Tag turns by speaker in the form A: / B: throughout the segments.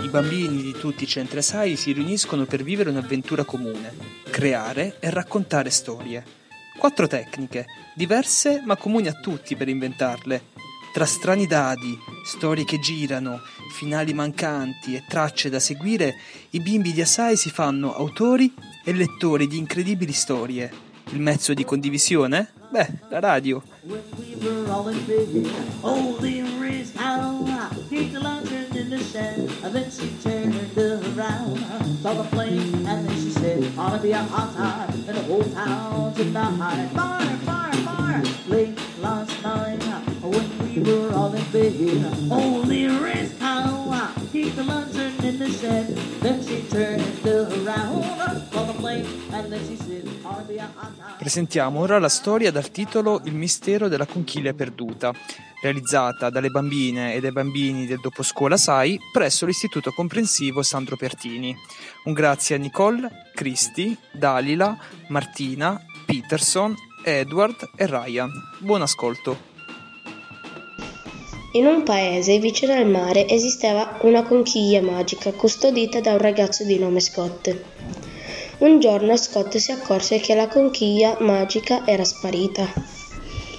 A: I bambini di tutti i centri ASAI si riuniscono per vivere un'avventura comune, creare e raccontare storie. Quattro tecniche, diverse ma comuni a tutti per inventarle. Tra strani dadi, storie che girano, finali mancanti e tracce da seguire, i bimbi di Asai si fanno autori e lettori di incredibili storie. Il mezzo di condivisione? Beh, la radio.
B: Late last night, were all in oh, the wrist, how kicked the lantern in the shed. Then she turned around, saw the flame, and then she said.
A: Presentiamo ora la storia dal titolo Il mistero della conchiglia perduta, realizzata dalle bambine e dai bambini del doposcuola SAI presso l'Istituto Comprensivo Sandro Pertini. Un grazie a Nicole, Cristi, Dalila, Martina, Peterson, Edward e Ryan. Buon ascolto.
C: In un paese vicino al mare esisteva una conchiglia magica custodita da un ragazzo di nome Scott. Un giorno Scott si accorse che la conchiglia magica era sparita.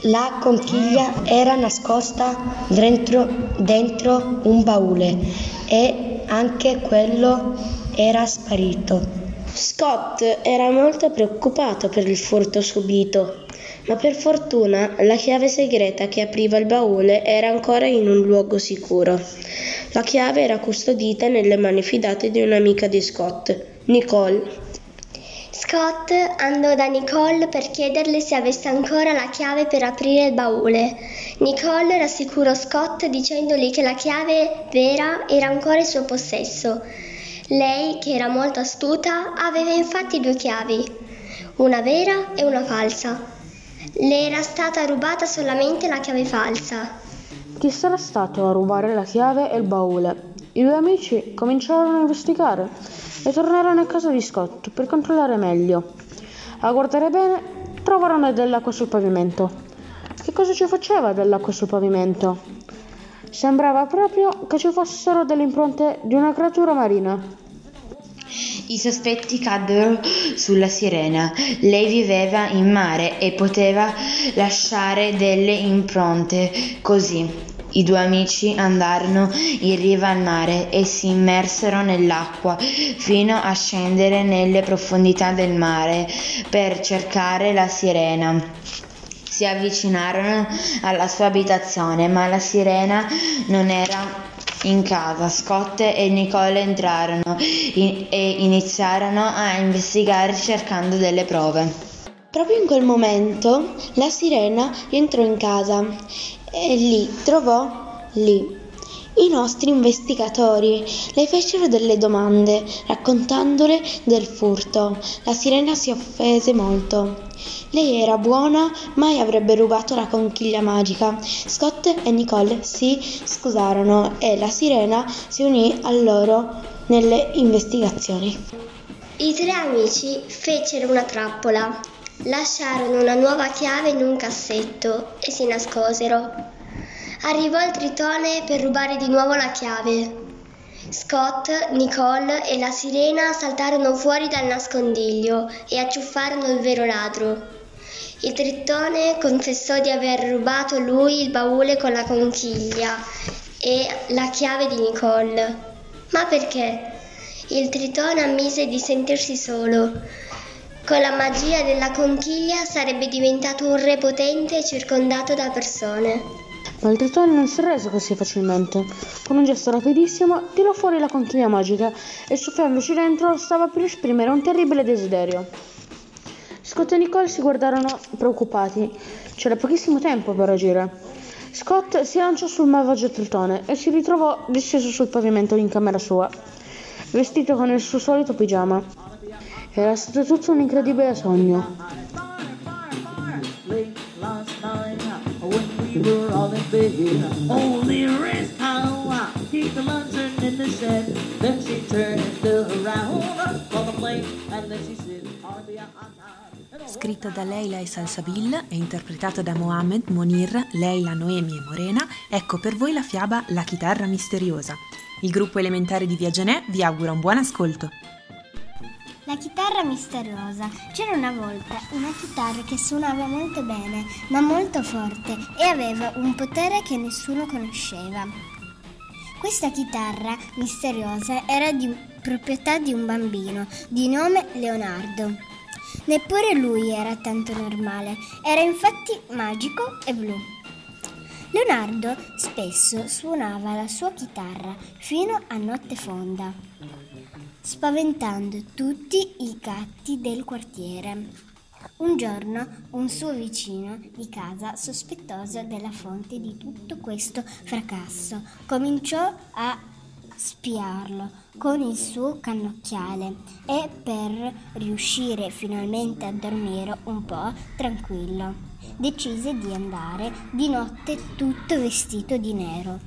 D: La conchiglia era nascosta dentro, dentro un baule e anche quello era sparito.
C: Scott era molto preoccupato per il furto subito, ma per fortuna la chiave segreta che apriva il baule era ancora in un luogo sicuro. La chiave era custodita nelle mani fidate di un'amica di Scott, Nicole.
E: Scott andò da Nicole per chiederle se avesse ancora la chiave per aprire il baule. Nicole rassicurò Scott dicendogli che la chiave vera era ancora in suo possesso. Lei, che era molto astuta, aveva infatti due chiavi, una vera e una falsa. Le era stata rubata solamente la chiave falsa.
F: Chi sarà stato a rubare la chiave e il baule? I due amici cominciarono a investigare e tornarono a casa di Scott per controllare meglio. A guardare bene, trovarono dell'acqua sul pavimento. Che cosa ci faceva dell'acqua sul pavimento? Sembrava proprio che ci fossero delle impronte di una creatura marina.
G: I sospetti caddero sulla sirena. Lei viveva in mare e poteva lasciare delle impronte. Così i due amici andarono in riva al mare e si immersero nell'acqua fino a scendere nelle profondità del mare per cercare la sirena. Si avvicinarono alla sua abitazione, ma la sirena non era in casa. Scott e Nicole entrarono in- e iniziarono a investigare cercando delle prove.
C: Proprio in quel momento la sirena rientrò in casa e lì trovò lì i nostri investigatori. Le fecero delle domande raccontandole del furto. La sirena si offese molto. Lei era buona, mai avrebbe rubato la conchiglia magica. Scott e Nicole si scusarono e la sirena si unì a loro nelle investigazioni.
E: I tre amici fecero una trappola, lasciarono una nuova chiave in un cassetto e si nascosero. Arrivò il tritone per rubare di nuovo la chiave. Scott, Nicole e la sirena saltarono fuori dal nascondiglio e acciuffarono il vero ladro. Il tritone confessò di aver rubato lui il baule con la conchiglia e la chiave di Nicole. Ma perché? Il tritone ammise di sentirsi solo. Con la magia della conchiglia sarebbe diventato un re potente circondato da persone.
F: Ma il tritone non si arrese così facilmente. Con un gesto rapidissimo tirò fuori la conchiglia magica e soffiandoci dentro stava per esprimere un terribile desiderio. Scott e Nicole si guardarono preoccupati. C'era pochissimo tempo per agire. Scott si lanciò sul malvagio tritone e si ritrovò disteso sul pavimento in camera sua, vestito con il suo solito pigiama. Era stato tutto un incredibile sogno.
B: We were all in bed. Only rest how I keep the lantern in the shed. Then she turned around, saw the flame, and then she said, "Ought to be a hot time."
H: Scritto da Leila e Salsabil e interpretato da Mohamed, Monir, Leila, Noemi e Morena, ecco per voi la fiaba La chitarra misteriosa. Il gruppo elementare di Via Genè vi augura un buon ascolto.
I: La chitarra misteriosa. C'era una volta una chitarra che suonava molto bene, ma molto forte e aveva un potere che nessuno conosceva. Questa chitarra misteriosa era di proprietà di un bambino di nome Leonardo. Neppure lui era tanto normale, era infatti magico e blu. Leonardo spesso suonava la sua chitarra fino a notte fonda spaventando tutti i gatti del quartiere. Un giorno un suo vicino di casa, sospettoso della fonte di tutto questo fracasso, cominciò a spiarlo con il suo cannocchiale e per riuscire finalmente a dormire un po' tranquillo, decise di andare di notte tutto vestito di nero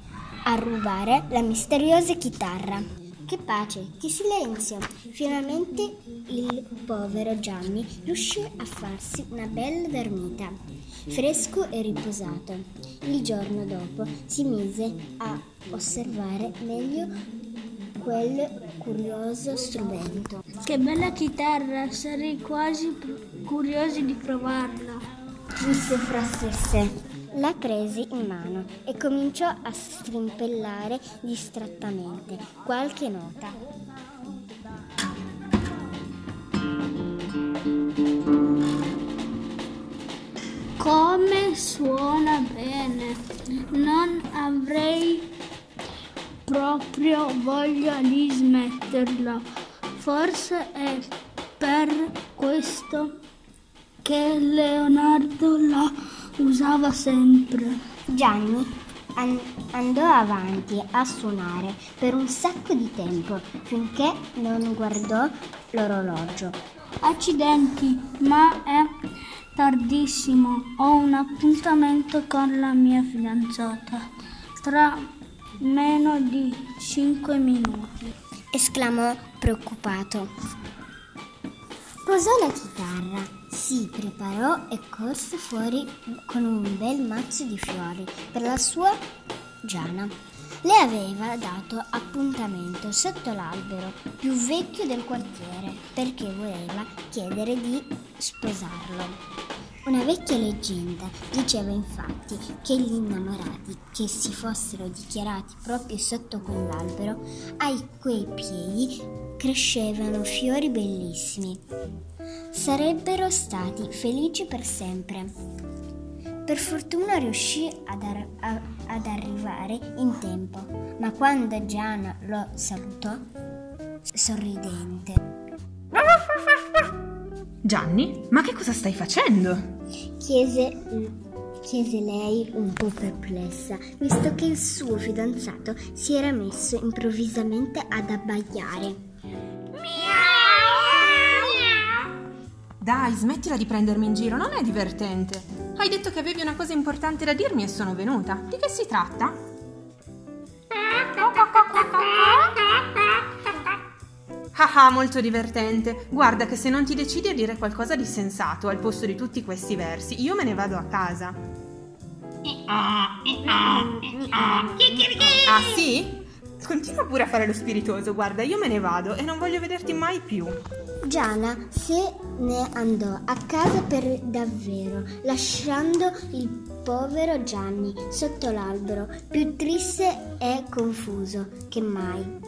I: a rubare la misteriosa chitarra. Che pace, che silenzio! Finalmente il povero Gianni riuscì a farsi una bella dormita, fresco e riposato. Il giorno dopo si mise a osservare meglio quel curioso strumento.
J: Che bella chitarra, sarei quasi curiosi di provarla.
I: Disse fra sé. La prese in mano e cominciò a strimpellare distrattamente qualche nota.
J: Come suona bene! Non avrei proprio voglia di smetterla. Forse è per questo che Leonardo la usava sempre.
I: Gianni an- andò avanti a suonare per un sacco di tempo finché non guardò l'orologio.
J: Accidenti, ma è tardissimo. Ho un appuntamento con la mia fidanzata tra meno di 5 minuti.
I: esclamò preoccupato. Posò la chitarra, si preparò e corse fuori con un bel mazzo di fiori per la sua Giana. Le aveva dato appuntamento sotto l'albero più vecchio del quartiere perché voleva chiedere di sposarlo. Una vecchia leggenda diceva infatti che gli innamorati che si fossero dichiarati proprio sotto quell'albero, ai quei piedi crescevano fiori bellissimi. Sarebbero stati felici per sempre. Per fortuna riuscì ad, ar- a- ad arrivare in tempo, ma quando Gianna lo salutò, sorridente,
H: Gianni, ma che cosa stai facendo?
I: chiese, chiese lei un po' perplessa, visto che il suo fidanzato si era messo improvvisamente ad abbaiare.
H: Dai, smettila di prendermi in giro, non è divertente. Hai detto che avevi una cosa importante da dirmi e sono venuta. Di che si tratta? Ah ah, molto divertente. Guarda che se non ti decidi a dire qualcosa di sensato al posto di tutti questi versi, io me ne vado a casa. Ah sì? Continua pure a fare lo spiritoso, guarda, io me ne vado e non voglio vederti mai più.
I: Gianna se ne andò a casa per davvero, lasciando il povero Gianni sotto l'albero, più triste e confuso che mai.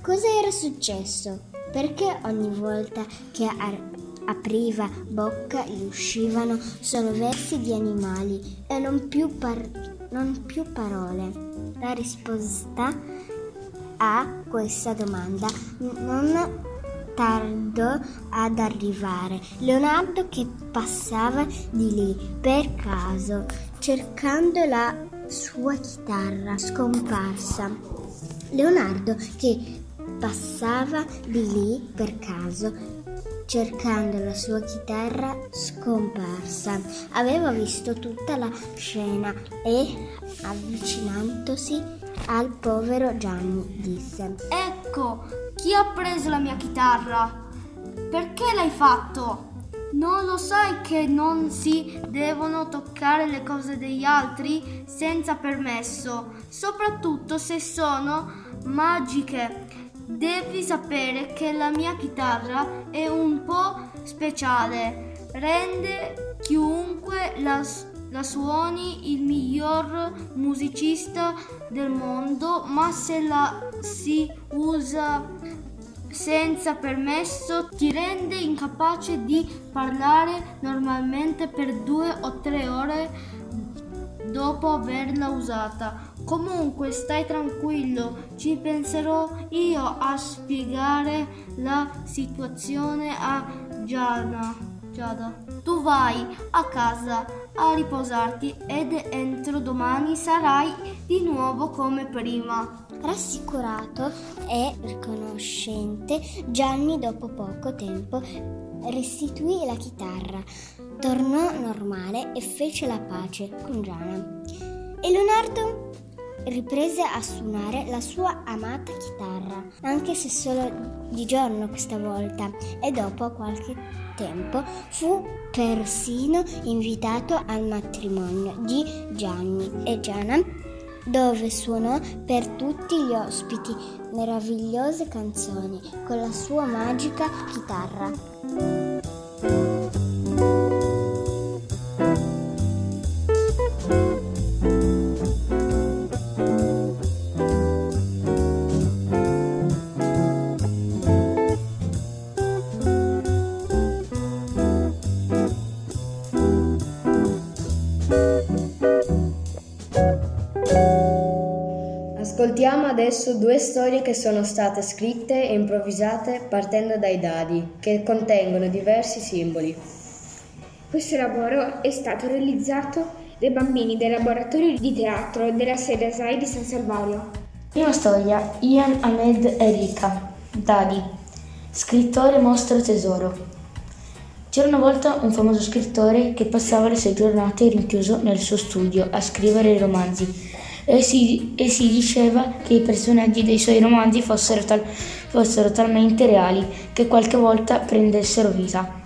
I: Cosa era successo? Perché ogni volta che ar- apriva bocca gli uscivano solo versi di animali e non più, par- non più parole? La risposta a questa domanda non tardò ad arrivare. Leonardo che passava di lì per caso, cercando la sua chitarra scomparsa. Leonardo che passava di lì per caso, cercando la sua chitarra scomparsa. Aveva visto tutta la scena e, avvicinandosi al povero Gianni, disse:
J: Ecco, chi ha preso la mia chitarra? Perché l'hai fatto? Non lo sai che non si devono toccare le cose degli altri senza permesso, soprattutto se sono magiche. Devi sapere che la mia chitarra è un po' speciale, rende chiunque la, la suoni il miglior musicista del mondo, ma se la si usa senza permesso ti rende incapace di parlare normalmente per due o tre ore dopo averla usata. Comunque stai tranquillo, ci penserò io a spiegare la situazione a Giada. Giada. Tu vai a casa a riposarti ed entro domani sarai di nuovo come prima.
K: Rassicurato e riconoscente, Gianni dopo poco tempo restituì la chitarra, tornò normale e fece la pace con Giana. E Leonardo riprese a suonare la sua amata chitarra, anche se solo di giorno questa volta, e dopo qualche tempo fu persino invitato al matrimonio di Gianni e Giana dove suonò per tutti gli ospiti meravigliose canzoni con la sua magica chitarra.
L: Adesso due storie che sono state scritte e improvvisate partendo dai dadi, che contengono diversi simboli.
M: Questo lavoro è stato realizzato dai bambini del laboratorio di teatro della sede ASAI di San Salvario.
N: Prima storia, Ian Ahmed Erika, Dadi, scrittore mostro tesoro. C'era una volta un famoso scrittore che passava le sue giornate rinchiuso nel suo studio a scrivere romanzi e si, e si diceva che i personaggi dei suoi romanzi fossero, tal, fossero talmente reali che qualche volta prendessero vita.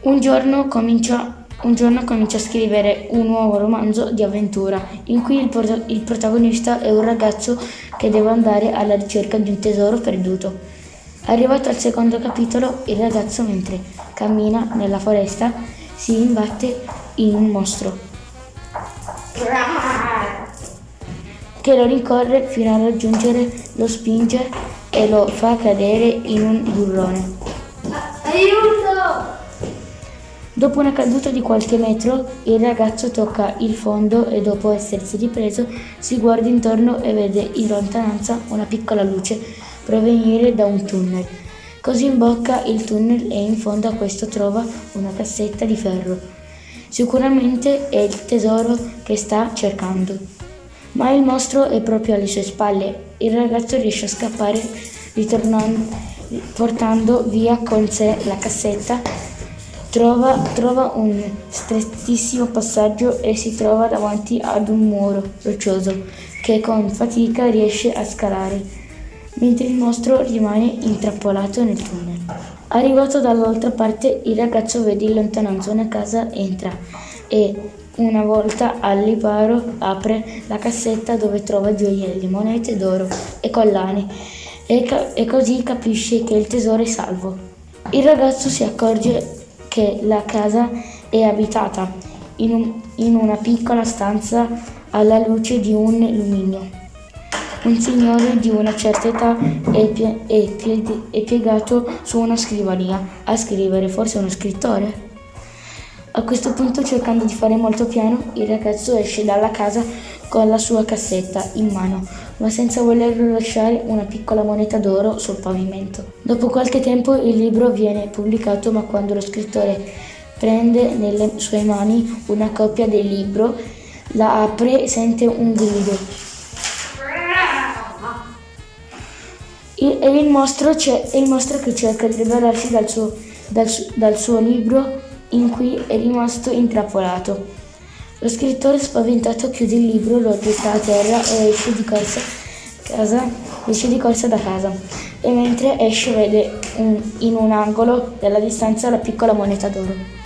N: Un giorno cominciò un giorno comincia a scrivere un nuovo romanzo di avventura in cui il, pro- il, protagonista è un ragazzo che deve andare alla ricerca di un tesoro perduto. Arrivato al secondo capitolo, il ragazzo mentre cammina nella foresta si imbatte in un mostro che lo rincorre fino a raggiungere, lo spinge e lo fa cadere in un burrone.
J: Aiuto!
N: Dopo una caduta di qualche metro, il ragazzo tocca il fondo e dopo essersi ripreso si guarda intorno e vede in lontananza una piccola luce provenire da un tunnel. Così imbocca il tunnel e in fondo a questo trova una cassetta di ferro. Sicuramente è il tesoro che sta cercando. Ma il mostro è proprio alle sue spalle. Il ragazzo riesce a scappare portando via con sé la cassetta. Trova, trova un strettissimo passaggio e si trova davanti ad un muro roccioso che con fatica riesce a scalare, mentre il mostro rimane intrappolato nel tunnel. Arrivato dall'altra parte, il ragazzo vede in lontananza una casa, entra e una volta al apre la cassetta dove trova gioielli, monete d'oro e collane e, ca- e così capisce che il tesoro è salvo. Il ragazzo si accorge che la casa è abitata in, un, in una piccola stanza alla luce di un luminio. Un signore di una certa età è, pie- è, piedi- è piegato su una scrivania a scrivere, forse uno scrittore. A questo punto, cercando di fare molto piano, il ragazzo esce dalla casa con la sua cassetta in mano, ma senza voler lasciare una piccola moneta d'oro sul pavimento. Dopo qualche tempo il libro viene pubblicato, ma quando lo scrittore prende nelle sue mani una copia del libro, la apre e sente un grido. E il mostro, il mostro che cerca di liberarsi dal suo, dal, dal suo libro in cui è rimasto intrappolato. Lo scrittore spaventato chiude il libro, lo getta a terra e esce di corsa, casa, esce di corsa da casa. E mentre esce vede un- in un angolo della distanza la piccola moneta d'oro.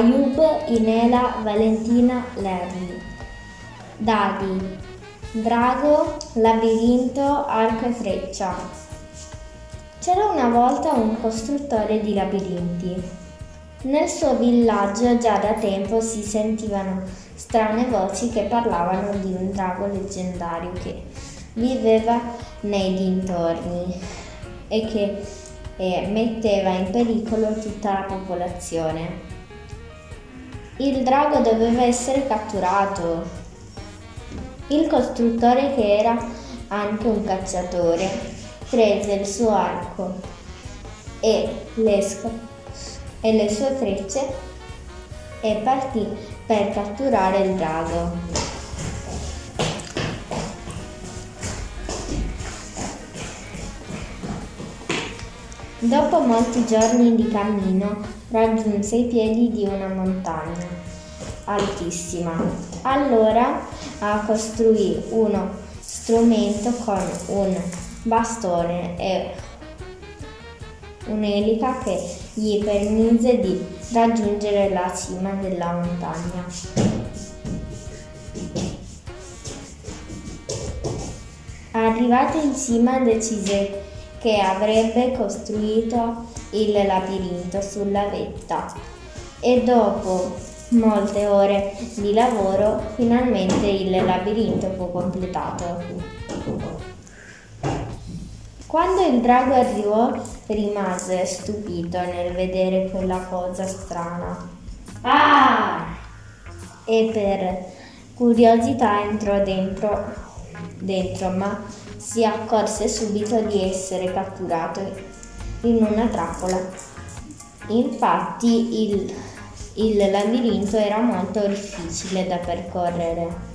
L: Ayub, Inela, Valentina, Lerny. Dadi. Drago, labirinto, arco e freccia. C'era una volta un costruttore di labirinti. Nel suo villaggio già da tempo si sentivano strane voci che parlavano di un drago leggendario che viveva nei dintorni e che e metteva in pericolo tutta la popolazione. Il drago doveva essere catturato. Il costruttore, che era anche un cacciatore, prese il suo arco e le, sc- e le sue frecce e partì per catturare il drago. Dopo molti giorni di cammino raggiunse i piedi di una montagna altissima. Allora costruì uno strumento con un bastone e un'elica che gli permise di raggiungere la cima della montagna. Arrivato in cima decise che avrebbe costruito il labirinto sulla vetta e dopo molte ore di lavoro finalmente il labirinto fu completato. Quando il drago arrivò rimase stupito nel vedere quella cosa strana. Ah! E per curiosità entrò dentro, dentro ma si accorse subito di essere catturato in una trappola. Infatti il, il labirinto era molto difficile da percorrere.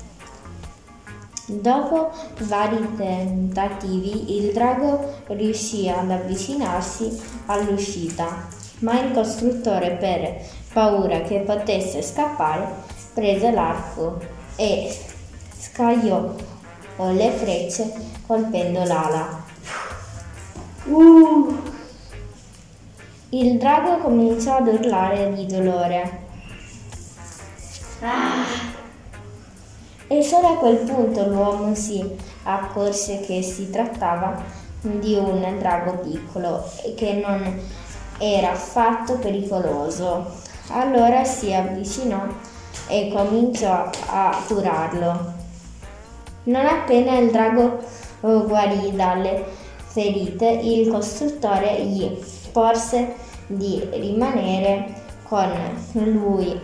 L: Dopo vari tentativi il drago riuscì ad avvicinarsi all'uscita, ma il costruttore per paura che potesse scappare prese l'arco e scagliò le frecce colpendo l'ala. Uh! Il drago cominciò ad urlare di dolore. Ah! E solo a quel punto l'uomo si accorse che si trattava di un drago piccolo e che non era affatto pericoloso. Allora si avvicinò e cominciò a curarlo. Non appena il drago guarì dalle ferite, il costruttore gli porse di rimanere con lui.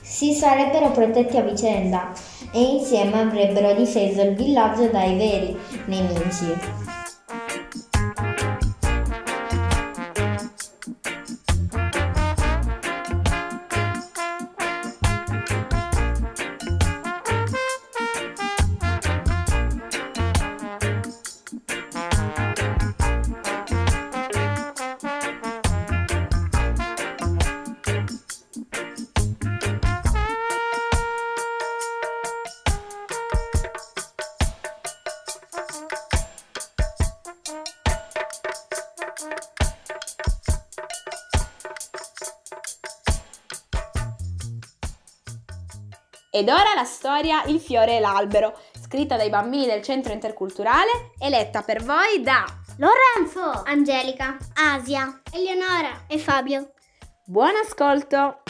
L: Si sarebbero protetti a vicenda e insieme avrebbero difeso il villaggio dai veri nemici.
O: Ed ora la storia Il fiore e l'albero, scritta dai bambini del centro interculturale e letta per voi da
I: Lorenzo, Angelica, Asia, Eleonora e Fabio.
O: Buon ascolto!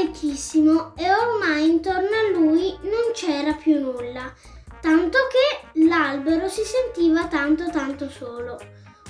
P: vecchissimo e ormai intorno a lui non c'era più nulla, tanto che l'albero si sentiva tanto tanto solo.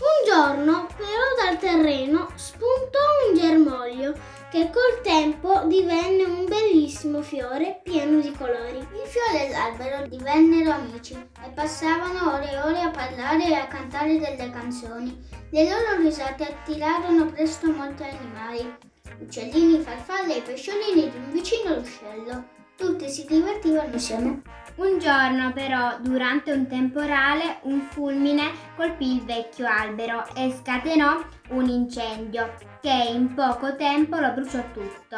P: Un giorno però dal terreno spuntò un germoglio che col tempo divenne un bellissimo fiore pieno di colori.
Q: Il fiore e l'albero divennero amici e passavano ore e ore a parlare e a cantare delle canzoni. Le loro risate attirarono presto molti animali uccellini, farfalle e pesciolini di un vicino ruscello. Tutti si divertivano insieme.
R: Un giorno però, durante un temporale, un fulmine colpì il vecchio albero e scatenò un incendio che in poco tempo lo bruciò tutto.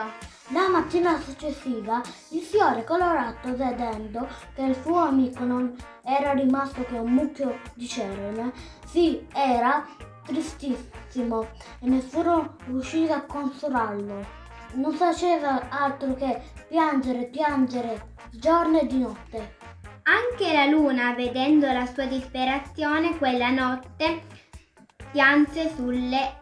P: La mattina successiva, il fiore colorato vedendo che il suo amico non era rimasto che un mucchio di cenere, si era tristissimo e nessuno riusciva a consolarlo. Non faceva altro che piangere, piangere, giorno e di notte.
R: Anche la luna, vedendo la sua disperazione quella notte, pianse sulle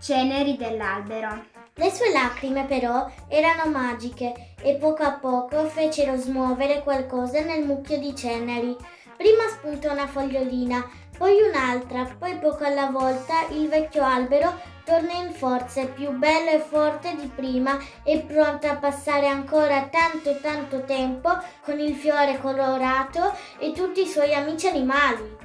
R: ceneri dell'albero.
P: Le sue lacrime però erano magiche e poco a poco fecero smuovere qualcosa nel mucchio di ceneri. Prima spuntò una fogliolina, poi un'altra, poi poco alla volta il vecchio albero tornò in forze, più bello e forte di prima e pronto a passare ancora tanto tanto tempo con il fiore colorato e tutti i suoi amici animali.